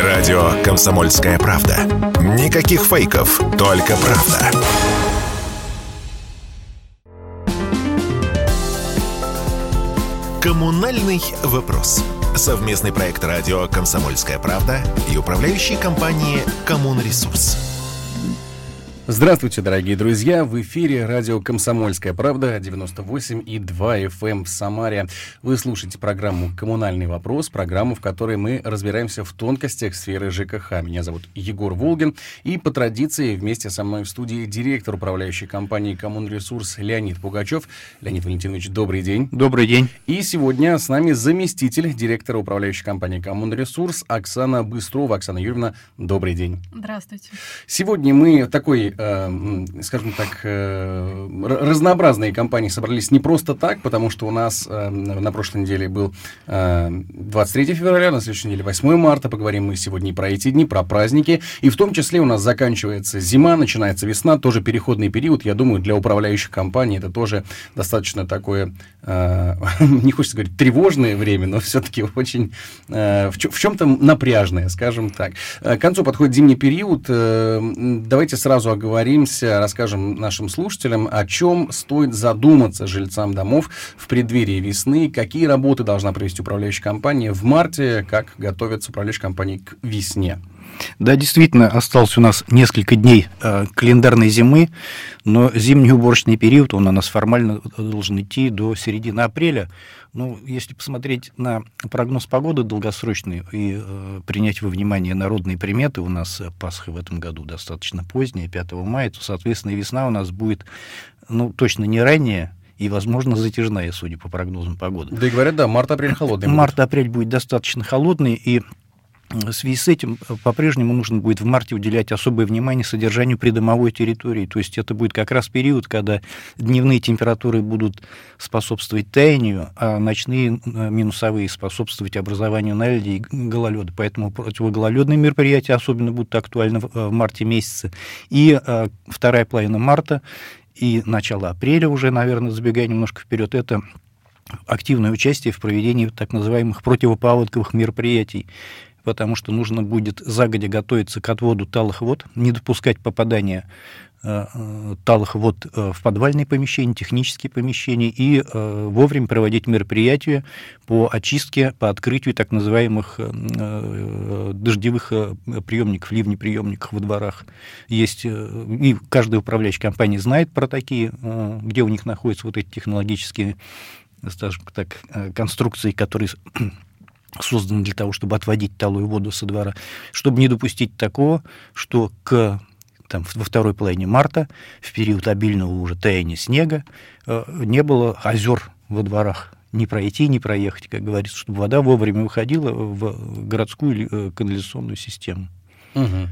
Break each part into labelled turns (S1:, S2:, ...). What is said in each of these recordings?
S1: Радио «Комсомольская правда». Никаких фейков, только правда. Коммунальный вопрос. Совместный проект радио «Комсомольская правда» и управляющей компании «Коммунресурс».
S2: Здравствуйте, дорогие друзья! В эфире радио «Комсомольская правда» 98 и 2 FM эм в Самаре. Вы слушаете программу «Коммунальный вопрос», программу, в которой мы разбираемся в тонкостях сферы ЖКХ. Меня зовут Егор Волгин, и по традиции вместе со мной в студии директор управляющей компании «Коммунресурс» Леонид Пугачев. Леонид Валентинович, добрый день.
S3: Добрый день.
S2: И сегодня с нами заместитель директора управляющей компании «Коммунресурс» Оксана Быстрова. Оксана Юрьевна, добрый день.
S4: Здравствуйте.
S2: Сегодня мы такой скажем так, э, разнообразные компании собрались не просто так, потому что у нас э, на прошлой неделе был э, 23 февраля, на следующей неделе 8 марта. Поговорим мы сегодня и про эти дни, про праздники. И в том числе у нас заканчивается зима, начинается весна, тоже переходный период. Я думаю, для управляющих компаний это тоже достаточно такое, э, не хочется говорить, тревожное время, но все-таки очень э, в, чем-то напряжное, скажем так. Э, к концу подходит зимний период. Э, давайте сразу оговорим договоримся, расскажем нашим слушателям, о чем стоит задуматься жильцам домов в преддверии весны, какие работы должна провести управляющая компания в марте, как готовится управляющая компания к весне.
S3: Да, действительно, остался у нас несколько дней э, календарной зимы, но зимний уборочный период, он у нас формально должен идти до середины апреля. Ну, если посмотреть на прогноз погоды долгосрочный и э, принять во внимание народные приметы, у нас Пасха в этом году достаточно поздняя, 5 мая, то, соответственно, весна у нас будет, ну, точно не ранее, и, возможно, затяжная, судя по прогнозам погоды.
S2: Да и говорят, да, март-апрель холодный.
S3: Март-апрель будет достаточно холодный, и в связи с этим э, по-прежнему нужно будет в марте уделять особое внимание содержанию придомовой территории. То есть это будет как раз период, когда дневные температуры будут способствовать таянию, а ночные э, минусовые способствовать образованию наледи и гололеда. Поэтому противогололедные мероприятия особенно будут актуальны в э, марте месяце. И вторая половина марта и начало апреля уже, наверное, забегая немножко вперед, это активное участие в проведении так называемых противопаводковых мероприятий потому что нужно будет загодя готовиться к отводу талых вод, не допускать попадания э, э, талых вод э, в подвальные помещения, технические помещения и вовремя проводить мероприятия по очистке, по открытию так называемых дождевых приемников, ливнеприемников во дворах. Есть, и каждая управляющая компания знает про такие, где у них находятся вот эти технологические, скажем так, конструкции, которые создан для того, чтобы отводить талую воду со двора, чтобы не допустить такого, что к там, во второй половине марта, в период обильного уже таяния снега, э, не было озер во дворах. Не пройти, не проехать, как говорится, чтобы вода вовремя выходила в городскую э, канализационную систему.
S2: Угу.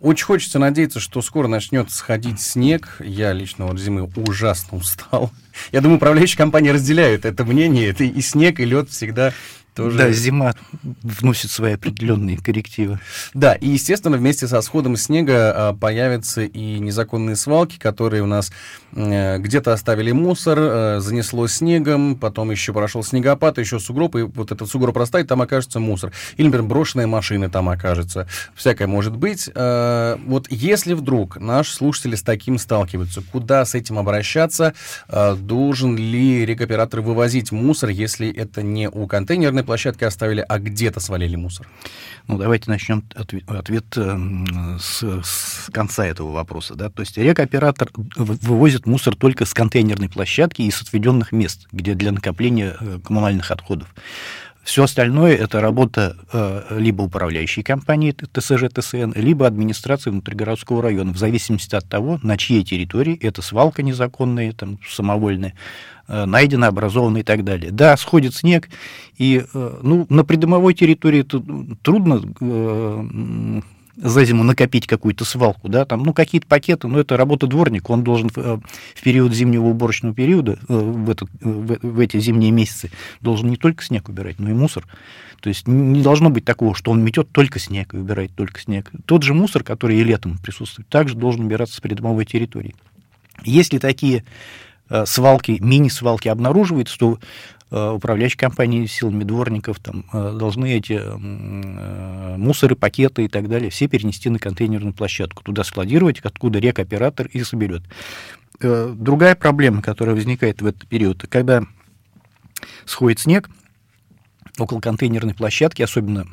S2: Очень хочется надеяться, что скоро начнет сходить снег. Я лично вот зимы ужасно устал. Я думаю, управляющие компании разделяют это мнение. Это и снег, и лед всегда
S3: тоже... Да, зима вносит свои определенные коррективы.
S2: Да, и, естественно, вместе со сходом снега а, появятся и незаконные свалки, которые у нас э, где-то оставили мусор, э, занесло снегом, потом еще прошел снегопад, еще сугроб, и вот этот сугроб растает, там окажется мусор. Или, например, брошенные машины там окажется. Всякое может быть. Э, вот если вдруг наш слушатель с таким сталкивается, куда с этим обращаться? Должен ли рекоператор вывозить мусор, если это не у контейнерной мусорной площадке оставили, а где-то свалили мусор?
S3: Ну, давайте начнем ответ, ответ эм, с, с конца этого вопроса. Да? То есть рекооператор вывозит мусор только с контейнерной площадки и с отведенных мест, где для накопления э, коммунальных отходов. Все остальное – это работа э, либо управляющей компании ТСЖ, ТСН, либо администрации внутригородского района, в зависимости от того, на чьей территории эта свалка незаконная, там, самовольная, э, найдена, образована и так далее. Да, сходит снег, и э, ну, на придомовой территории это трудно за зиму накопить какую-то свалку, да, там, ну, какие-то пакеты, но это работа дворника, он должен в, э, период зимнего уборочного периода, э, в, этот, в, в эти зимние месяцы, должен не только снег убирать, но и мусор. То есть не должно быть такого, что он метет только снег и убирает только снег. Тот же мусор, который и летом присутствует, также должен убираться с придомовой территории. Если такие э, свалки, мини-свалки обнаруживаются, то управляющие компании силами дворников там, должны эти мусоры, пакеты и так далее, все перенести на контейнерную площадку, туда складировать, откуда рекоператор и соберет. Э, другая проблема, которая возникает в этот период, когда сходит снег около контейнерной площадки, особенно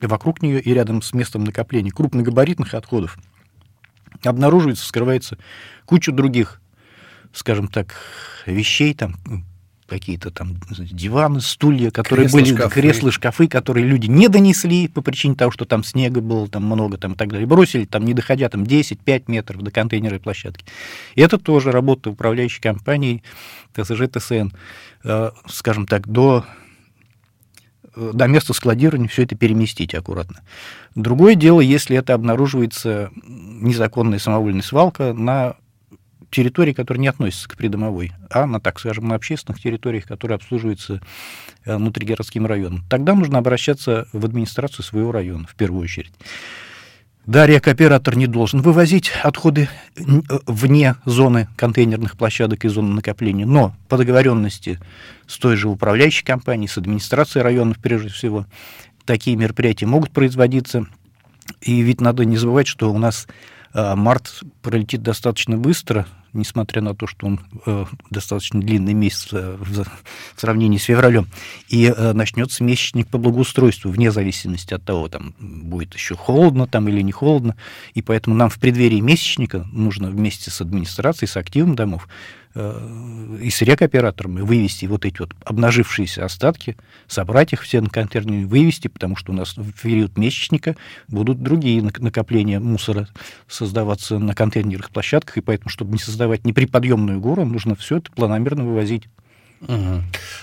S3: вокруг нее и рядом с местом накопления крупногабаритных отходов, обнаруживается, скрывается куча других, скажем так, вещей, там, какие-то там диваны, стулья, которые кресла, были, шкафы. кресла, шкафы, которые люди не донесли по причине того, что там снега было там много там, и так далее. Бросили там, не доходя там 10-5 метров до контейнерной площадки. И это тоже работа управляющей компании ТСЖ ТСН, э, скажем так, до э, до места складирования все это переместить аккуратно. Другое дело, если это обнаруживается незаконная самовольная свалка на территории, которые не относятся к придомовой, а на, так скажем, на общественных территориях, которые обслуживаются э, внутригородским районом. Тогда нужно обращаться в администрацию своего района в первую очередь. Да, рекооператор не должен вывозить отходы э, вне зоны контейнерных площадок и зоны накопления, но по договоренности с той же управляющей компанией, с администрацией районов прежде всего, такие мероприятия могут производиться. И ведь надо не забывать, что у нас э, март пролетит достаточно быстро, несмотря на то, что он э, достаточно длинный месяц э, в, в сравнении с февралем, и э, начнется месячник по благоустройству, вне зависимости от того, там будет еще холодно там или не холодно, и поэтому нам в преддверии месячника нужно вместе с администрацией, с активом домов Э, и с рекоператорами вывести вот эти вот обнажившиеся остатки, собрать их все на контейнеры, вывести, потому что у нас в период месячника будут другие накопления мусора создаваться на контейнерных площадках, и поэтому, чтобы не создавать неприподъемную гору, нужно все это планомерно вывозить.
S2: Угу.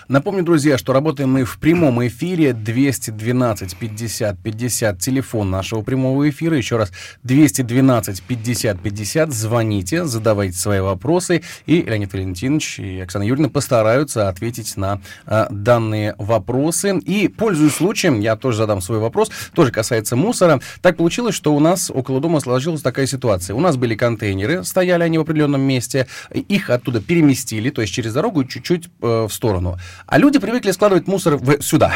S2: Напомню, друзья, что работаем мы в прямом эфире 212 50 50, телефон нашего прямого эфира. Еще раз, 212 50 50, звоните, задавайте свои вопросы, и Леонид Валентинович и Оксана Юрьевна постараются ответить на а, данные вопросы. И, пользуясь случаем, я тоже задам свой вопрос, тоже касается мусора. Так получилось, что у нас около дома сложилась такая ситуация. У нас были контейнеры, стояли они в определенном месте, их оттуда переместили, то есть через дорогу чуть-чуть Э, в сторону. А люди привыкли складывать мусор в, сюда.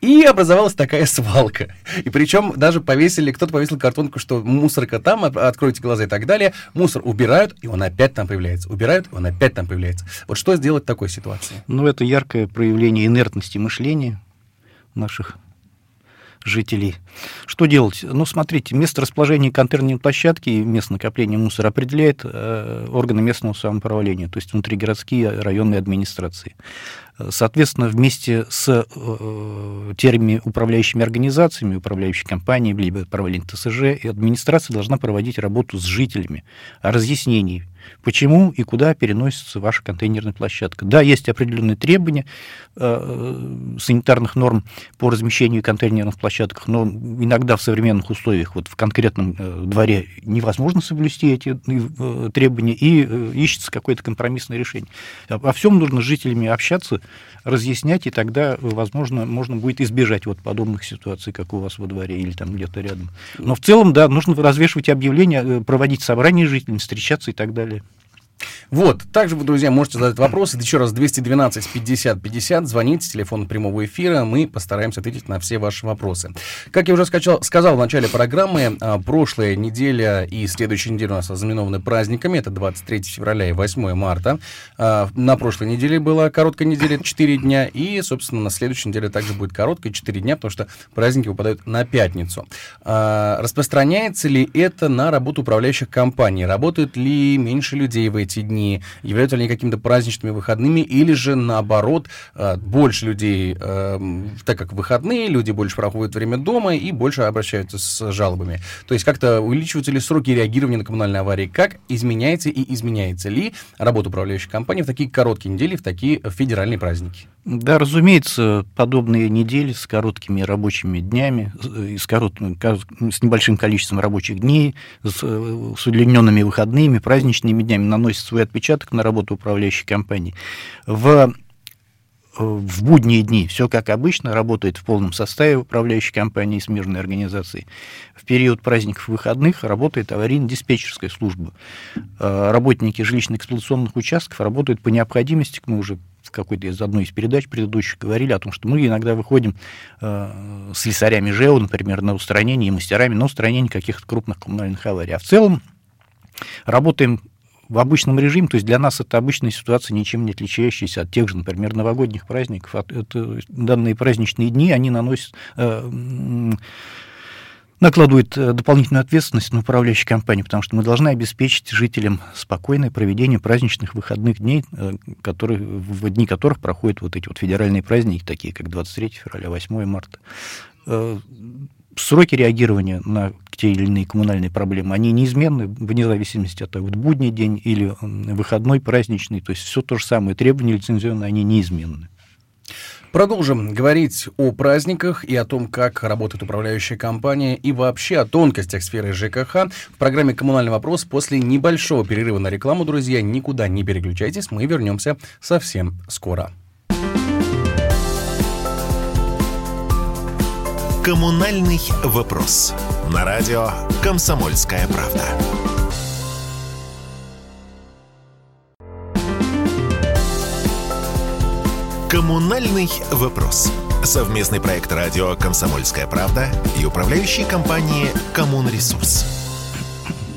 S2: И образовалась такая свалка. И причем даже повесили, кто-то повесил картонку, что мусорка там, откройте глаза и так далее. Мусор убирают, и он опять там появляется. Убирают, и он опять там появляется. Вот что сделать в такой ситуации?
S3: Ну, это яркое проявление инертности мышления наших жителей. Что делать? Ну, смотрите, место расположения контейнерной площадки и место накопления мусора определяет э, органы местного самоуправления, то есть внутригородские районные администрации. Соответственно, вместе с э, теми управляющими организациями, управляющей компанией, либо управлением ТСЖ, и администрация должна проводить работу с жителями о разъяснении, почему и куда переносится ваша контейнерная площадка. Да, есть определенные требования э, санитарных норм по размещению контейнерных площадок, но иногда в современных условиях, вот в конкретном э, дворе невозможно соблюсти эти э, требования, и э, ищется какое-то компромиссное решение. Во всем нужно с жителями общаться, разъяснять, и тогда, возможно, можно будет избежать вот подобных ситуаций, как у вас во дворе или там где-то рядом. Но в целом, да, нужно развешивать объявления, э, проводить собрания жителей, встречаться и так далее.
S2: Вот, также вы, друзья, можете задать вопросы. Еще раз, 212 50 50, звоните, телефон прямого эфира, мы постараемся ответить на все ваши вопросы. Как я уже скачал, сказал в начале программы, а, прошлая неделя и следующая неделя у нас ознаменованы праздниками, это 23 февраля и 8 марта. А, на прошлой неделе была короткая неделя, 4 дня, и, собственно, на следующей неделе также будет короткая, 4 дня, потому что праздники выпадают на пятницу. А, распространяется ли это на работу управляющих компаний? Работают ли меньше людей в эти дни, являются ли они какими-то праздничными выходными, или же наоборот, э, больше людей, э, так как выходные, люди больше проходят время дома и больше обращаются с жалобами. То есть как-то увеличиваются ли сроки реагирования на коммунальные аварии, как изменяется и изменяется ли работа управляющей компании в такие короткие недели, в такие федеральные праздники?
S3: Да, разумеется, подобные недели с короткими рабочими днями, с, коротким, с небольшим количеством рабочих дней, с, с удлиненными выходными, праздничными днями наносят свой отпечаток на работу управляющей компании. В в будние дни все как обычно, работает в полном составе управляющей компании смежной организации. В период праздников выходных работает аварийно-диспетчерская служба. Работники жилищно-эксплуатационных участков работают по необходимости, мы уже в какой-то из одной из передач предыдущих говорили о том, что мы иногда выходим э, с слесарями ЖЭУ, например, на устранение и мастерами на устранение каких-то крупных коммунальных аварий. А в целом работаем в обычном режиме, то есть для нас это обычная ситуация, ничем не отличающаяся от тех же, например, новогодних праздников. Это, данные праздничные дни, они наносят... Э, накладывает э, дополнительную ответственность на управляющую компанию, потому что мы должны обеспечить жителям спокойное проведение праздничных выходных дней, э, которые, в дни которых проходят вот эти вот федеральные праздники, такие как 23 февраля, 8 марта. Сроки реагирования на те или иные коммунальные проблемы, они неизменны вне зависимости от того, вот будний день или выходной, праздничный, то есть все то же самое, требования лицензионные, они неизменны.
S2: Продолжим говорить о праздниках и о том, как работает управляющая компания и вообще о тонкостях сферы ЖКХ в программе «Коммунальный вопрос» после небольшого перерыва на рекламу, друзья. Никуда не переключайтесь, мы вернемся совсем скоро.
S1: «Коммунальный вопрос» на радио «Комсомольская правда». «Коммунальный вопрос». Совместный проект радио «Комсомольская правда» и управляющей компании «Коммунресурс».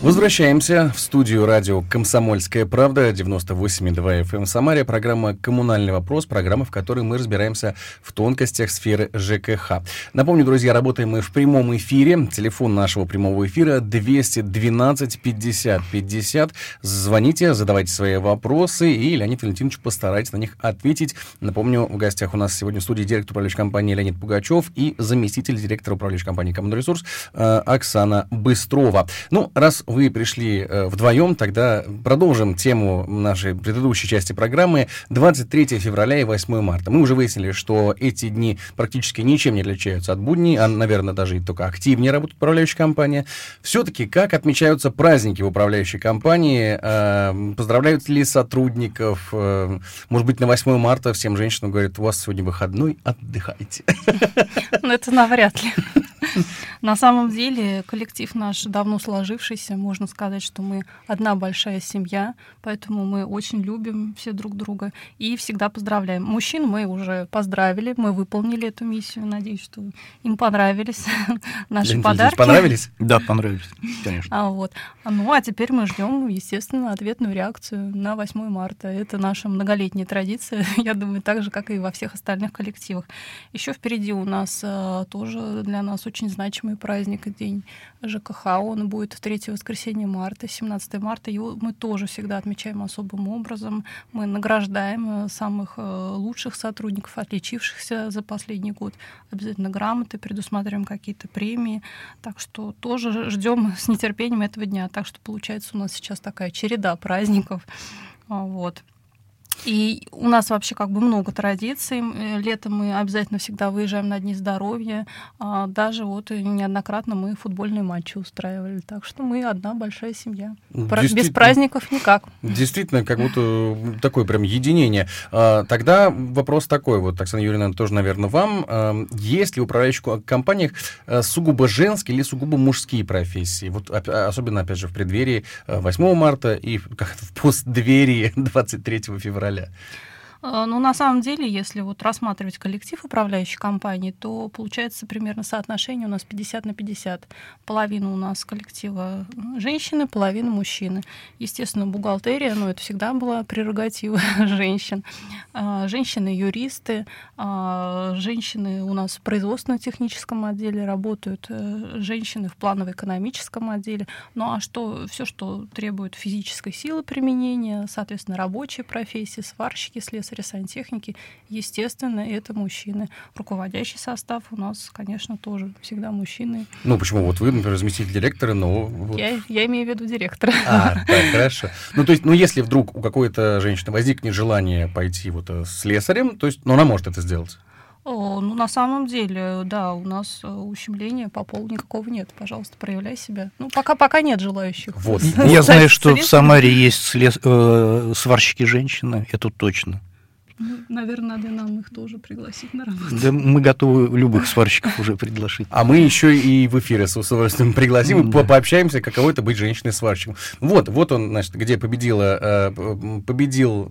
S2: Возвращаемся в студию радио «Комсомольская правда», 98,2 FM эм Самаре. Программа «Коммунальный вопрос», программа, в которой мы разбираемся в тонкостях сферы ЖКХ. Напомню, друзья, работаем мы в прямом эфире. Телефон нашего прямого эфира 212 50 50. Звоните, задавайте свои вопросы, и Леонид Валентинович постарается на них ответить. Напомню, в гостях у нас сегодня в студии директор управляющей компании Леонид Пугачев и заместитель директора управляющей компании «Коммунресурс» э, Оксана Быстрова. Ну, раз вы пришли э, вдвоем, тогда продолжим тему нашей предыдущей части программы 23 февраля и 8 марта. Мы уже выяснили, что эти дни практически ничем не отличаются от будней, а, наверное, даже и только активнее работает управляющая компания. Все-таки как отмечаются праздники в управляющей компании? Э, поздравляют ли сотрудников? Э, может быть, на 8 марта всем женщинам говорят, у вас сегодня выходной, отдыхайте.
S4: Ну, это навряд ли. На самом деле коллектив наш давно сложившийся, можно сказать, что мы одна большая семья, поэтому мы очень любим все друг друга и всегда поздравляем. Мужчин мы уже поздравили, мы выполнили эту миссию, надеюсь, что им понравились наши подарки.
S2: Понравились?
S3: Да, понравились, конечно.
S4: А, вот. Ну, а теперь мы ждем, естественно, ответную реакцию на 8 марта. Это наша многолетняя традиция, я думаю, так же, как и во всех остальных коллективах. Еще впереди у нас а, тоже для нас очень значимый праздник, день ЖКХ. Он будет в третье воскресенье марта, 17 марта. Его мы тоже всегда отмечаем особым образом. Мы награждаем э, самых э, лучших сотрудников, отличившихся за последний год. Обязательно грамоты, предусматриваем какие-то премии. Так что тоже ждем с нетерпением этого дня. Так что получается у нас сейчас такая череда праздников. Вот. И у нас вообще как бы много традиций. Э, летом мы обязательно всегда выезжаем на Дни здоровья. А даже вот неоднократно мы футбольные матчи устраивали. Так что мы одна большая семья. Без праздников никак.
S2: Действительно, как будто такое прям единение. А, тогда вопрос такой, вот, Оксана Юрьевна, тоже, наверное, вам. А, есть ли в управляющих компаниях э, сугубо женские или сугубо мужские профессии? Вот особенно, опять же, в преддверии 8 э, марта и как в постдверии 23 февраля февраля.
S4: Э, ну, на самом деле, если вот рассматривать коллектив управляющей компании, то получается примерно соотношение у нас 50 на 50. Половина у нас коллектива женщины, половина мужчины. Естественно, бухгалтерия, ну, это всегда была прерогатива женщин. А, Женщины-юристы, а, женщины у нас в производственно-техническом отделе работают, э, женщины в планово-экономическом отделе. Ну, а что, все, что требует физической силы применения, соответственно, рабочие профессии, сварщики, слесари, слесари, сантехники, естественно, это мужчины. Руководящий состав у нас, конечно, тоже всегда мужчины.
S2: Ну, почему? Вот вы, например, заместитель директора, но... Вот...
S4: Я, я имею в виду директора.
S2: А, так, хорошо. Ну, то есть, ну, если вдруг у какой-то женщины возникнет желание пойти вот э, с слесарем, то есть, ну, она может это сделать?
S4: О, ну, на самом деле, да, у нас э, ущемления по полу никакого нет. Пожалуйста, проявляй себя. Ну, пока, пока нет желающих.
S3: Вот. Я знаю, что в Самаре есть э, сварщики женщины, это точно.
S4: Ну, наверное, надо нам их тоже пригласить на работу.
S3: Да мы готовы любых сварщиков уже предложить.
S2: А мы еще и в эфире с удовольствием пригласим и пообщаемся, каково это быть женщиной-сварщиком. Вот, вот он, значит, где победила, э, победил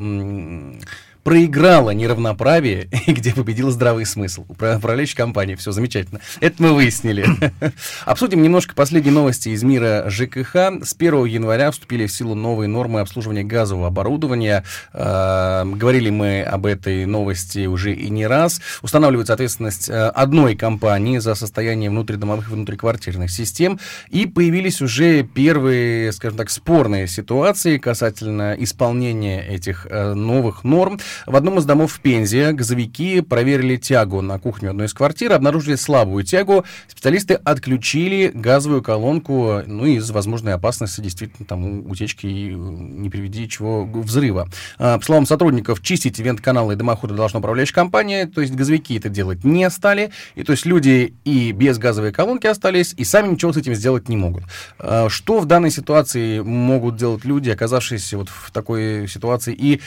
S2: проиграла неравноправие и где победил здравый смысл. Управляющая компания, все замечательно. Это мы выяснили. Обсудим немножко последние новости из мира ЖКХ. С 1 января вступили в силу новые нормы обслуживания газового оборудования. Э, говорили мы об этой новости уже и не раз. Устанавливается ответственность э, одной компании за состояние внутридомовых и внутриквартирных систем. И появились уже первые, скажем так, спорные ситуации касательно исполнения этих э, новых норм. В одном из домов в Пензе газовики проверили тягу на кухню одной из квартир, обнаружили слабую тягу. Специалисты отключили газовую колонку, ну, из возможной опасности действительно там утечки и не приведи чего взрыва. А, по словам сотрудников, чистить вент-каналы и дымоходы должна управляющая компания, то есть газовики это делать не стали, и то есть люди и без газовой колонки остались, и сами ничего с этим сделать не могут. А, что в данной ситуации могут делать люди, оказавшиеся вот в такой ситуации, и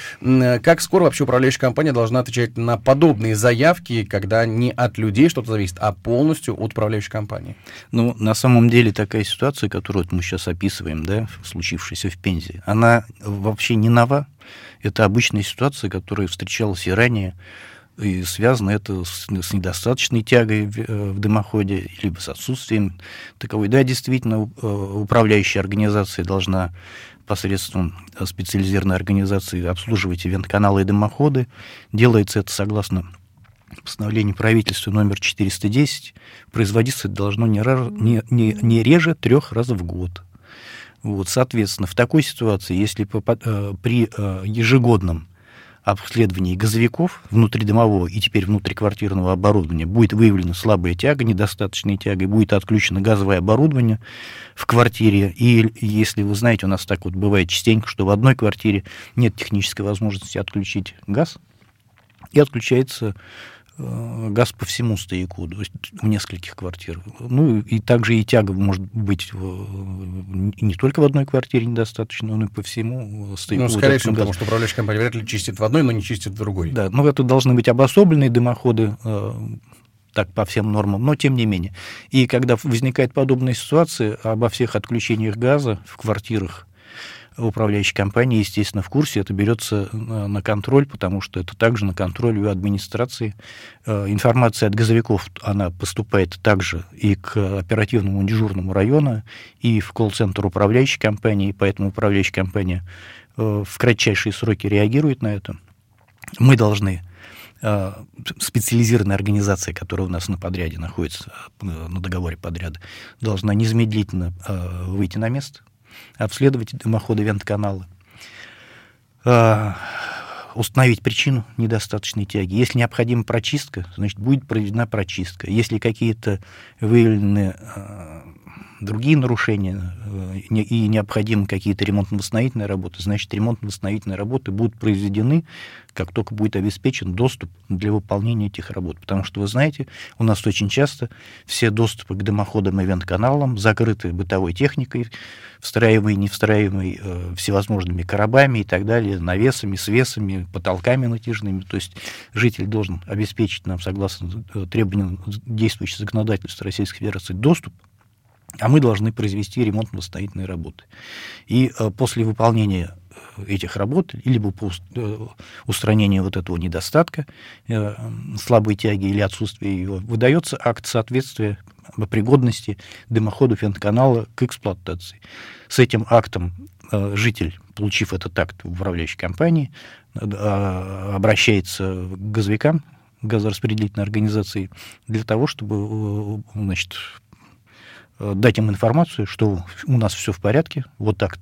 S2: как скоро вообще управляющая компания должна отвечать на подобные заявки, когда не от людей что-то зависит, а полностью от управляющей компании?
S3: Ну, на самом деле такая ситуация, которую мы сейчас описываем, да, случившаяся в Пензе, она вообще не нова. Это обычная ситуация, которая встречалась и ранее, и связано это с, с недостаточной тягой в, э, в дымоходе, либо с отсутствием таковой. Да, действительно, э, управляющая организация должна посредством специализированной организации обслуживать ивент-каналы и дымоходы. Делается это согласно постановлению правительства номер 410. Производиться это должно не, не, не, не реже трех раз в год. Вот, соответственно, в такой ситуации, если э, при э, ежегодном обследовании газовиков внутридомового и теперь внутриквартирного оборудования будет выявлена слабая тяга, недостаточная тяга, и будет отключено газовое оборудование в квартире. И если вы знаете, у нас так вот бывает частенько, что в одной квартире нет технической возможности отключить газ, и отключается газ по всему стояку, то есть в нескольких квартирах. Ну, и также и тяга может быть не только в одной квартире недостаточно, но и по всему
S2: стояку. Ну, скорее всего, потому что управляющая компания вряд ли чистит в одной, но не чистит в другой.
S3: Да, ну, это должны быть обособленные дымоходы, э, так по всем нормам, но тем не менее. И когда возникает подобная ситуация, обо всех отключениях газа в квартирах управляющей компании, естественно, в курсе, это берется э, на контроль, потому что это также на контроль у администрации. Э, информация от газовиков, она поступает также и к оперативному дежурному району, и в колл-центр управляющей компании, поэтому управляющая компания э, в кратчайшие сроки реагирует на это. Мы должны специализированная организация, которая у нас на подряде находится, на договоре подряда, должна незамедлительно выйти на место, обследовать дымоходы вент-каналы, а, установить причину недостаточной тяги. Если необходима прочистка, значит, будет проведена прочистка. Если какие-то выявлены а, другие нарушения э, и необходимы какие-то ремонтно-восстановительные работы, значит, ремонтно-восстановительные работы будут произведены, как только будет обеспечен доступ для выполнения этих работ. Потому что, вы знаете, у нас очень часто все доступы к дымоходам и вент-каналам закрыты бытовой техникой, встраиваемой, не встраиваемой, э, всевозможными коробами и так далее, навесами, свесами, потолками натяжными. То есть житель должен обеспечить нам, согласно э, требованиям действующего законодательства Российской Федерации, доступ а мы должны произвести ремонтно-восстановительные работы. И э, после выполнения э, этих работ, либо по э, устранению вот этого недостатка, слабой тяги или отсутствия ее, выдается акт соответствия пригодности дымохода фентканала к эксплуатации. С этим актом житель, получив этот акт в управляющей компании, обращается к газовикам, газораспределительной организации, для того, чтобы значит, дать им информацию, что у нас все в порядке, вот так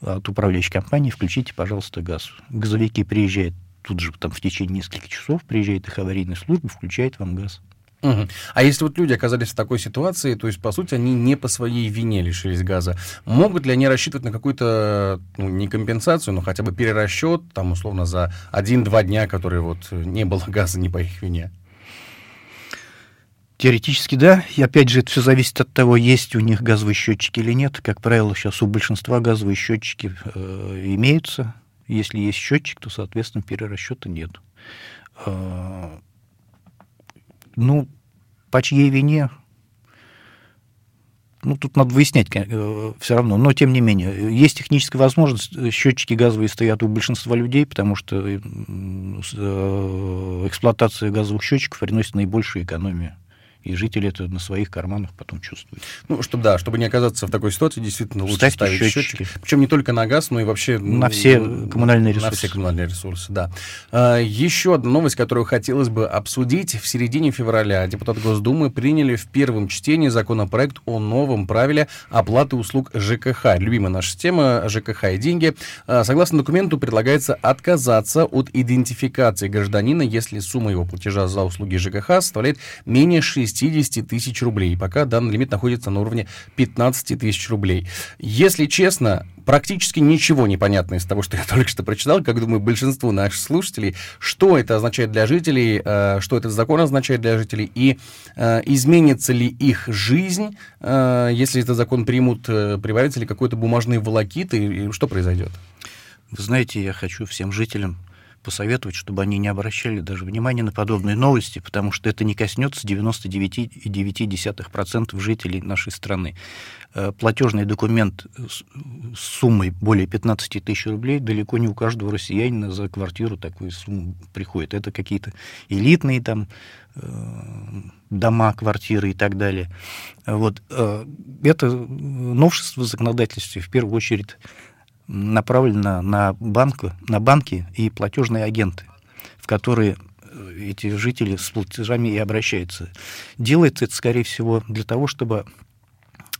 S3: от управляющей компании, включите, пожалуйста, газ. Газовики приезжают тут же там, в течение нескольких часов, приезжает их аварийная служба, включает вам газ.
S2: Угу. А если вот люди оказались в такой ситуации, то есть, по сути, они не по своей вине лишились газа, могут ли они рассчитывать на какую-то, ну, не компенсацию, но хотя бы перерасчет, там, условно, за один-два дня, которые вот не было газа не по их вине?
S3: Теоретически, да. И опять же, это все зависит от того, есть у них газовые счетчики или нет. Как правило, сейчас у большинства газовые счетчики э, имеются. Если есть счетчик, то, соответственно, перерасчета нет. Э, ну, по чьей вине? ну, тут надо выяснять э, все равно, но тем не менее. Есть техническая возможность, счетчики газовые стоят у большинства людей, потому что э, эксплуатация газовых счетчиков приносит наибольшую экономию и жители это на своих карманах потом чувствуют.
S2: Ну, чтобы, да, чтобы не оказаться в такой ситуации, действительно лучше
S3: Ставьте
S2: ставить счетчики. счетчики. Причем не только на газ, но и вообще...
S3: На все коммунальные ресурсы.
S2: На все коммунальные ресурсы, да. А, еще одна новость, которую хотелось бы обсудить. В середине февраля депутаты Госдумы приняли в первом чтении законопроект о новом правиле оплаты услуг ЖКХ. Любимая наша тема ЖКХ и деньги. А, согласно документу, предлагается отказаться от идентификации гражданина, если сумма его платежа за услуги ЖКХ составляет менее 6 60 тысяч рублей. Пока данный лимит находится на уровне 15 тысяч рублей. Если честно, практически ничего не понятно из того, что я только что прочитал, как думаю, большинству наших слушателей, что это означает для жителей, э, что этот закон означает для жителей, и э, изменится ли их жизнь, э, если этот закон примут, прибавится ли какой-то бумажный волокит, и что произойдет?
S3: Вы знаете, я хочу всем жителям посоветовать, чтобы они не обращали даже внимания на подобные новости, потому что это не коснется 99,9% жителей нашей страны. Э, платежный документ с суммой более 15 тысяч рублей далеко не у каждого россиянина за квартиру такую сумму приходит. Это какие-то элитные там э, дома, квартиры и так далее. Вот. Э, это новшество в законодательстве в первую очередь направлена на, банк, на банки и платежные агенты, в которые э, эти жители с платежами и обращаются. Делается это, скорее всего, для того, чтобы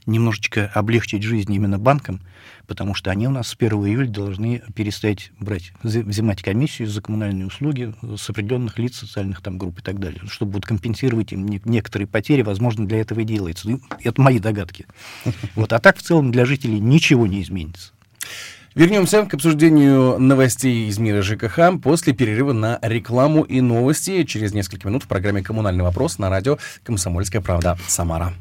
S3: немножечко облегчить жизнь именно банкам, потому что они у нас с 1 июля должны перестать брать, взимать комиссию за коммунальные услуги с определенных лиц, социальных там групп и так далее, чтобы вот компенсировать им некоторые потери, возможно, для этого и делается. Ну, это мои догадки. Вот. А так в целом для жителей ничего не изменится.
S2: Вернемся к обсуждению новостей из мира ЖКХ после перерыва на рекламу и новости через несколько минут в программе «Коммунальный вопрос» на радио «Комсомольская правда» Самара.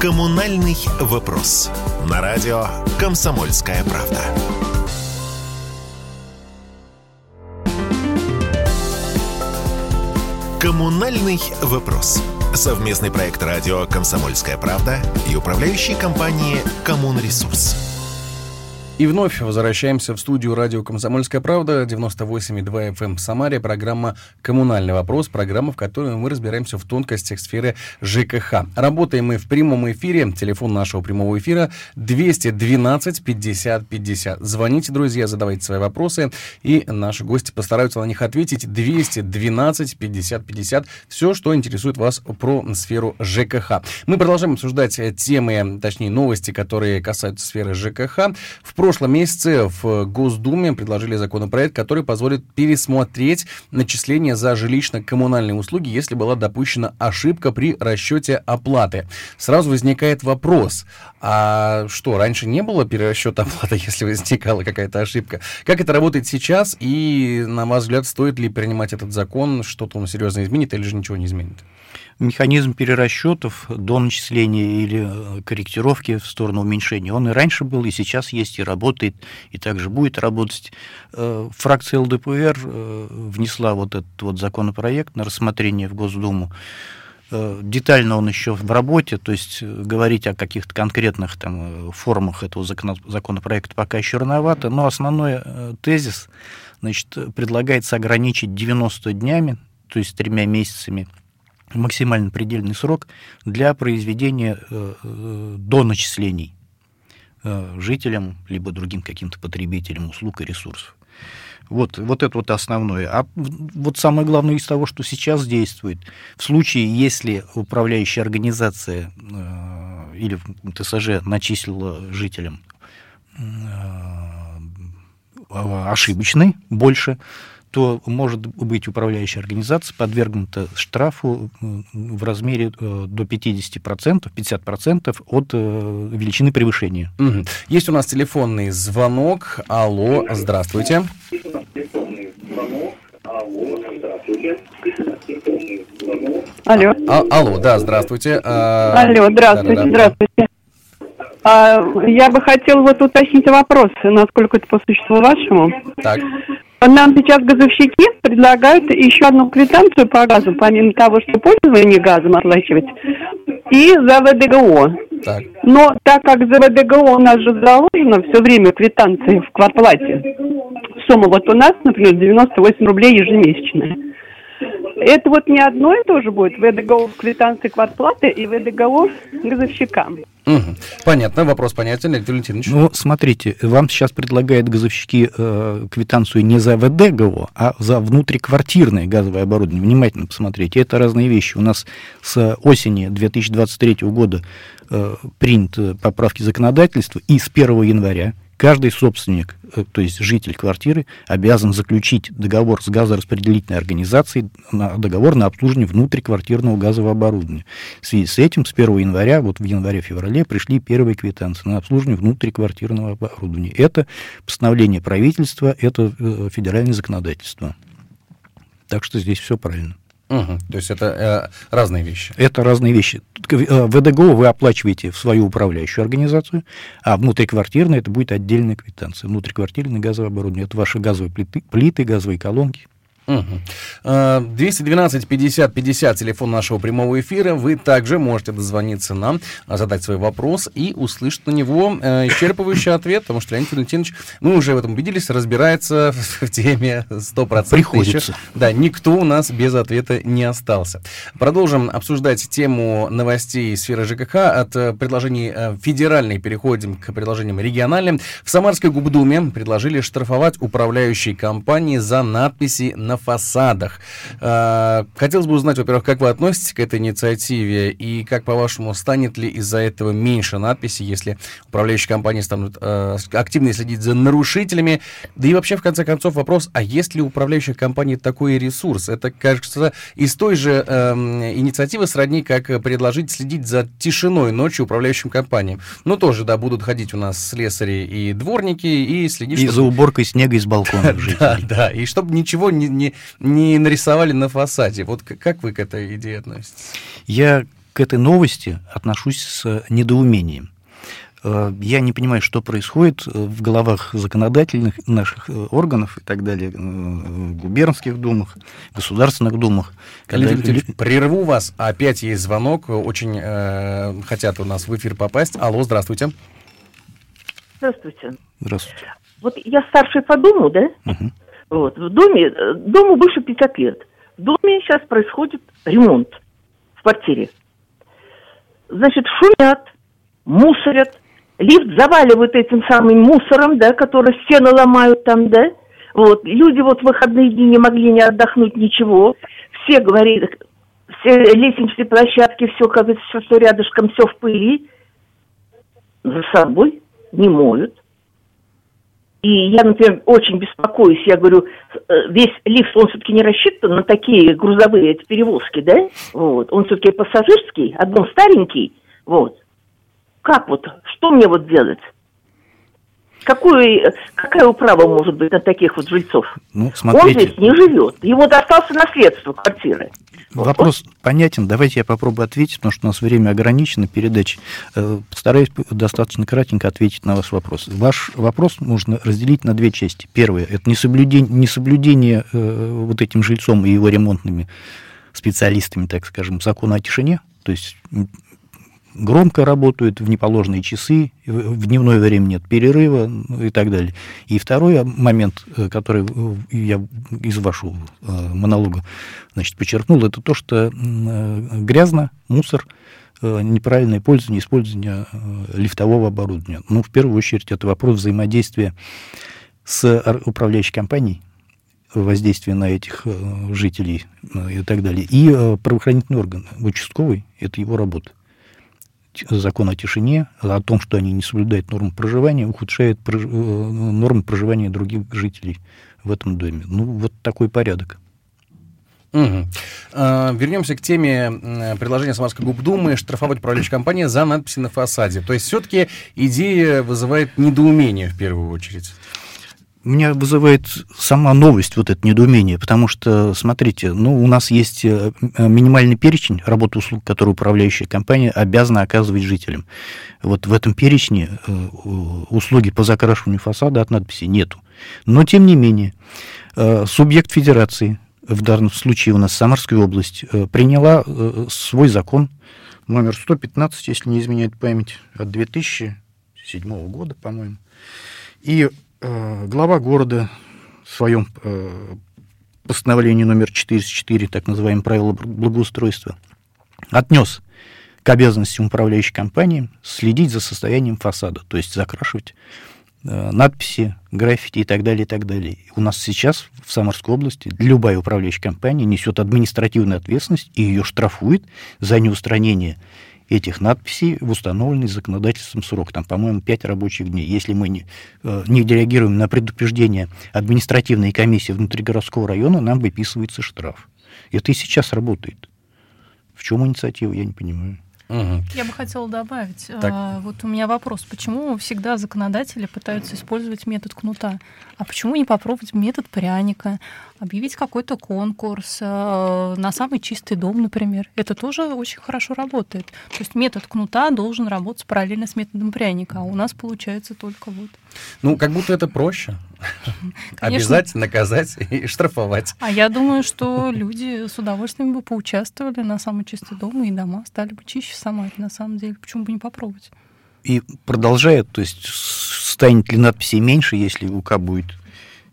S1: «Коммунальный вопрос» на радио «Комсомольская правда». «Коммунальный вопрос» Совместный проект радио «Комсомольская правда» и управляющей компании «Коммунресурс».
S2: И вновь возвращаемся в студию радио «Комсомольская правда», 98,2 FM эм в Самаре, программа «Коммунальный вопрос», программа, в которой мы разбираемся в тонкостях сферы ЖКХ. Работаем мы в прямом эфире, телефон нашего прямого эфира 212 50 50. Звоните, друзья, задавайте свои вопросы, и наши гости постараются на них ответить. 212 50 50. Все, что интересует вас про сферу ЖКХ. Мы продолжаем обсуждать темы, точнее новости, которые касаются сферы ЖКХ. В прошлом месяце в Госдуме предложили законопроект, который позволит пересмотреть начисления за жилищно-коммунальные услуги, если была допущена ошибка при расчете оплаты. Сразу возникает вопрос, а что, раньше не было перерасчета оплаты, если возникала какая-то ошибка? Как это работает сейчас и, на ваш взгляд, стоит ли принимать этот закон, что-то он серьезно изменит или же ничего не изменит?
S3: Механизм перерасчетов до начисления или э, корректировки в сторону уменьшения, он и раньше был, и сейчас есть, и работает, и также будет работать. Э, фракция ЛДПР э, внесла вот этот вот законопроект на рассмотрение в Госдуму. Детально он еще в работе, то есть говорить о каких-то конкретных там формах этого законопроекта пока еще рановато, но основной тезис значит, предлагается ограничить 90 днями, то есть тремя месяцами – максимально предельный срок для произведения э, э, до начислений э, жителям либо другим каким-то потребителям услуг и ресурсов. Вот, вот это вот основное. А вот самое главное из того, что сейчас действует, в случае, если управляющая организация э, или ТСЖ начислила жителям э, ошибочный больше, то может быть управляющая организация подвергнута штрафу в размере э, до 50%, 50% от э, величины превышения.
S2: Угу. Есть у нас телефонный звонок. Алло, здравствуйте.
S5: Алло.
S2: А, алло, да, здравствуйте.
S5: А, алло, здравствуйте, да, да, да. здравствуйте. А, я бы хотела вот уточнить вопрос, насколько это по существу вашему.
S2: Так.
S5: Нам сейчас газовщики предлагают еще одну квитанцию по газу, помимо того, что пользование газом оплачивать, и за ВДГО.
S2: Так.
S5: Но так как за ВДГО у нас же заложено все время квитанции в квартплате, сумма вот у нас, например, 98 рублей ежемесячная. Это вот не одно и то же будет ВДГО в квитанции квартплаты и ВДГО газовщикам.
S2: Угу. Понятно, вопрос понятен, Леонид Валентинович.
S3: Ну, смотрите, вам сейчас предлагают газовщики э, квитанцию не за ВДГО, а за внутриквартирное газовое оборудование. Внимательно посмотрите, это разные вещи. У нас с осени 2023 года э, приняты поправки законодательства, и с 1 января каждый собственник, э, то есть житель квартиры, обязан заключить договор с газораспределительной организацией, на, договор на обслуживание внутриквартирного газового оборудования. В связи с этим с 1 января, вот в январе-феврале пришли первые квитанции на обслуживание внутриквартирного оборудования. Это постановление правительства, это э, федеральное законодательство. Так что здесь все правильно.
S2: Угу. То есть это э, разные вещи.
S3: Это разные вещи. Э, ВДГО вы оплачиваете в свою управляющую организацию, а внутриквартирная это будет отдельная квитанция. Внутриквартирное газовое оборудование. Это ваши газовые плиты, плиты газовые колонки.
S2: Угу. 212 50 50, телефон нашего прямого эфира. Вы также можете дозвониться нам, а, задать свой вопрос и услышать на него э, исчерпывающий ответ, потому что Леонид Валентинович, мы уже в этом убедились, разбирается в теме 100%.
S3: Приходится.
S2: Еще. Да, никто у нас без ответа не остался. Продолжим обсуждать тему новостей сферы ЖКХ. От э, предложений э, федеральной переходим к предложениям региональным. В Самарской губдуме предложили штрафовать управляющие компании за надписи на фасадах. А, хотелось бы узнать, во-первых, как вы относитесь к этой инициативе и как, по-вашему, станет ли из-за этого меньше надписей, если управляющие компании станут э, активно следить за нарушителями? Да и вообще, в конце концов, вопрос, а есть ли у управляющих компаний такой ресурс? Это, кажется, из той же э, инициативы сродни, как предложить следить за тишиной ночью управляющим компаниям. Ну, тоже, да, будут ходить у нас слесари и дворники и следить...
S3: И чтобы... за уборкой снега из балкона
S2: Да, да, и чтобы ничего не, не, не нарисовали на фасаде. Вот как вы к этой идее относитесь?
S3: Я к этой новости отношусь с недоумением. Э, я не понимаю, что происходит в головах законодательных наших э, органов и так далее, в губернских думах, государственных думах.
S2: Когда... Прерву вас, опять есть звонок, очень э, хотят у нас в эфир попасть. Алло, здравствуйте.
S6: Здравствуйте.
S3: Здравствуйте.
S6: Вот я старший по дому, да?
S3: Угу.
S6: Вот, в доме, э, дому больше 50 лет. В доме сейчас происходит ремонт в квартире. Значит, шумят, мусорят, лифт заваливают этим самым мусором, да, который стены ломают там, да. Вот, люди вот в выходные дни не могли не отдохнуть, ничего. Все говорили, все лестничные площадки, все, как все, что рядышком, все в пыли. За собой не моют. И я, например, очень беспокоюсь, я говорю, э, весь лифт, он все-таки не рассчитан на такие грузовые перевозки, да? Вот. Он все-таки пассажирский, дом старенький, вот. Как вот, что мне вот делать? Какое, какая управа может быть на таких вот жильцов?
S3: Ну, смотрите.
S6: Он здесь не живет. Ему достался наследство квартиры.
S3: Вопрос вот. понятен. Давайте я попробую ответить, потому что у нас время ограничено передачи. Э, постараюсь достаточно кратенько ответить на ваш вопрос. Ваш вопрос нужно разделить на две части. Первое – это несоблюдение, несоблюдение э, вот этим жильцом и его ремонтными специалистами, так скажем, закона о тишине, то есть громко работают в неположенные часы, в дневное время нет перерыва ну, и так далее. И второй момент, э, который э, я из вашего э, монолога значит, подчеркнул, это то, что грязно, мусор, неправильное пользование, использование лифтового оборудования. Ну, в первую очередь, это вопрос взаимодействия с управляющей компанией, воздействие на этих жителей и так далее. И правоохранительный орган, участковый, это его работа закон о тишине, о том, что они не соблюдают нормы проживания, ухудшает прож... Э, нормы проживания других жителей в этом доме. Ну, вот такой порядок.
S2: Угу. Вернемся к теме предложения Самарской губдумы штрафовать управляющую компанию за надписи на фасаде. То есть все-таки идея вызывает недоумение в первую очередь.
S3: Меня вызывает сама новость, вот это недоумение, потому что, смотрите, ну, у нас есть э, минимальный перечень работ услуг, которые управляющая компания обязана оказывать жителям. Вот в этом перечне э, услуги по закрашиванию фасада от надписи нету. Но, тем не менее, э, субъект федерации, в данном случае у нас Самарская область, приняла свой закон номер 115, если не изменяет память, от 2007 года, по-моему. И Э, глава города в своем э, постановлении номер 404, так называемое правило благоустройства, отнес к обязанностям управляющей компании следить за состоянием фасада, то есть закрашивать э, надписи, граффити и так далее, и так далее. У нас сейчас в Самарской области любая управляющая компания несет административную ответственность и ее штрафует за неустранение этих надписей в установленный законодательством срок, там, по-моему, 5 рабочих дней. Если мы не, э, не реагируем на предупреждение административной комиссии внутригородского района, нам выписывается штраф. Это и сейчас работает. В чем инициатива, я не понимаю.
S4: Угу. Я бы хотела добавить. Так. А, вот у меня вопрос. Почему всегда законодатели пытаются использовать метод кнута? А почему не попробовать метод пряника? Объявить какой-то конкурс а, на самый чистый дом, например. Это тоже очень хорошо работает. То есть метод кнута должен работать параллельно с методом пряника. А у нас получается только вот.
S2: Ну, как будто это проще. Обязать, наказать и штрафовать.
S4: А я думаю, что люди с удовольствием бы поучаствовали на самый чистый дом, и дома стали бы чище сама. На самом деле, почему бы не попробовать?
S3: И продолжает, то есть станет ли надписей меньше, если УК будет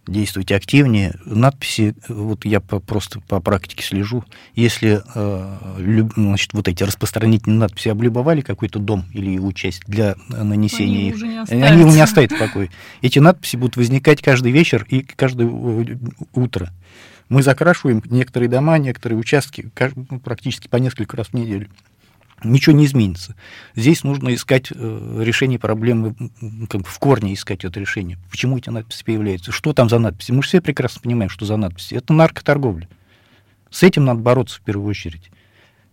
S3: действовать активнее. Надписи, вот я по, просто по практике слежу, если э, значит, вот эти распространительные надписи облюбовали какой-то дом или его часть для нанесения
S4: их,
S3: они его не оставят в покое. Эти надписи будут возникать каждый вечер и каждое э, утро. Мы закрашиваем некоторые дома, некоторые участки ну, практически по несколько раз в неделю ничего не изменится. Здесь нужно искать э, решение проблемы, как бы в корне искать это решение. Почему эти надписи появляются? Что там за надписи? Мы же все прекрасно понимаем, что за надписи. Это наркоторговля. С этим надо бороться в первую очередь.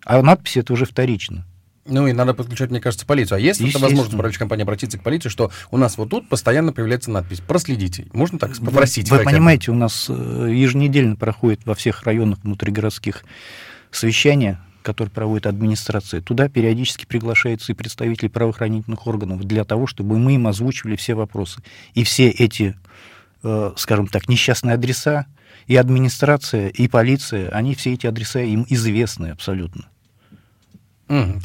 S3: А надписи это уже вторично.
S2: Ну и надо подключать, мне кажется, полицию. А есть это возможность управляющей компании обратиться к полиции, что у нас вот тут постоянно появляется надпись «Проследите». Можно так попросить?
S3: Вы, вы понимаете, у нас э, еженедельно проходит во всех районах внутригородских совещания который проводит администрация, туда периодически приглашаются и представители правоохранительных органов для того, чтобы мы им озвучивали все вопросы. И все эти, э, скажем так, несчастные адреса, и администрация, и полиция, они все эти адреса им известны абсолютно.
S2: Угу.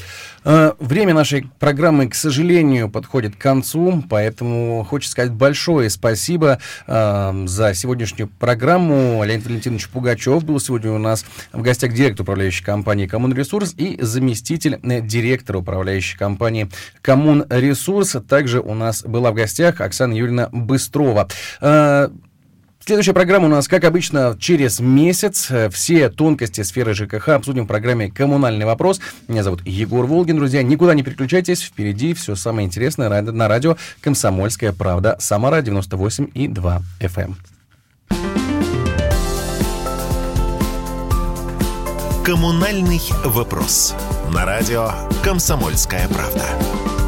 S2: Время нашей программы, к сожалению, подходит к концу, поэтому хочется сказать большое спасибо э, за сегодняшнюю программу. Леонид Валентинович Пугачев был сегодня у нас в гостях директор управляющей компании «Коммунресурс» и заместитель э, директора управляющей компании «Коммунресурс». Также у нас была в гостях Оксана Юрьевна Быстрова. Э, Следующая программа у нас, как обычно, через месяц. Все тонкости сферы ЖКХ обсудим в программе «Коммунальный вопрос». Меня зовут Егор Волгин, друзья. Никуда не переключайтесь, впереди все самое интересное на радио «Комсомольская правда». Самара 98 и 2 FM.
S1: «Коммунальный вопрос» на радио «Комсомольская правда».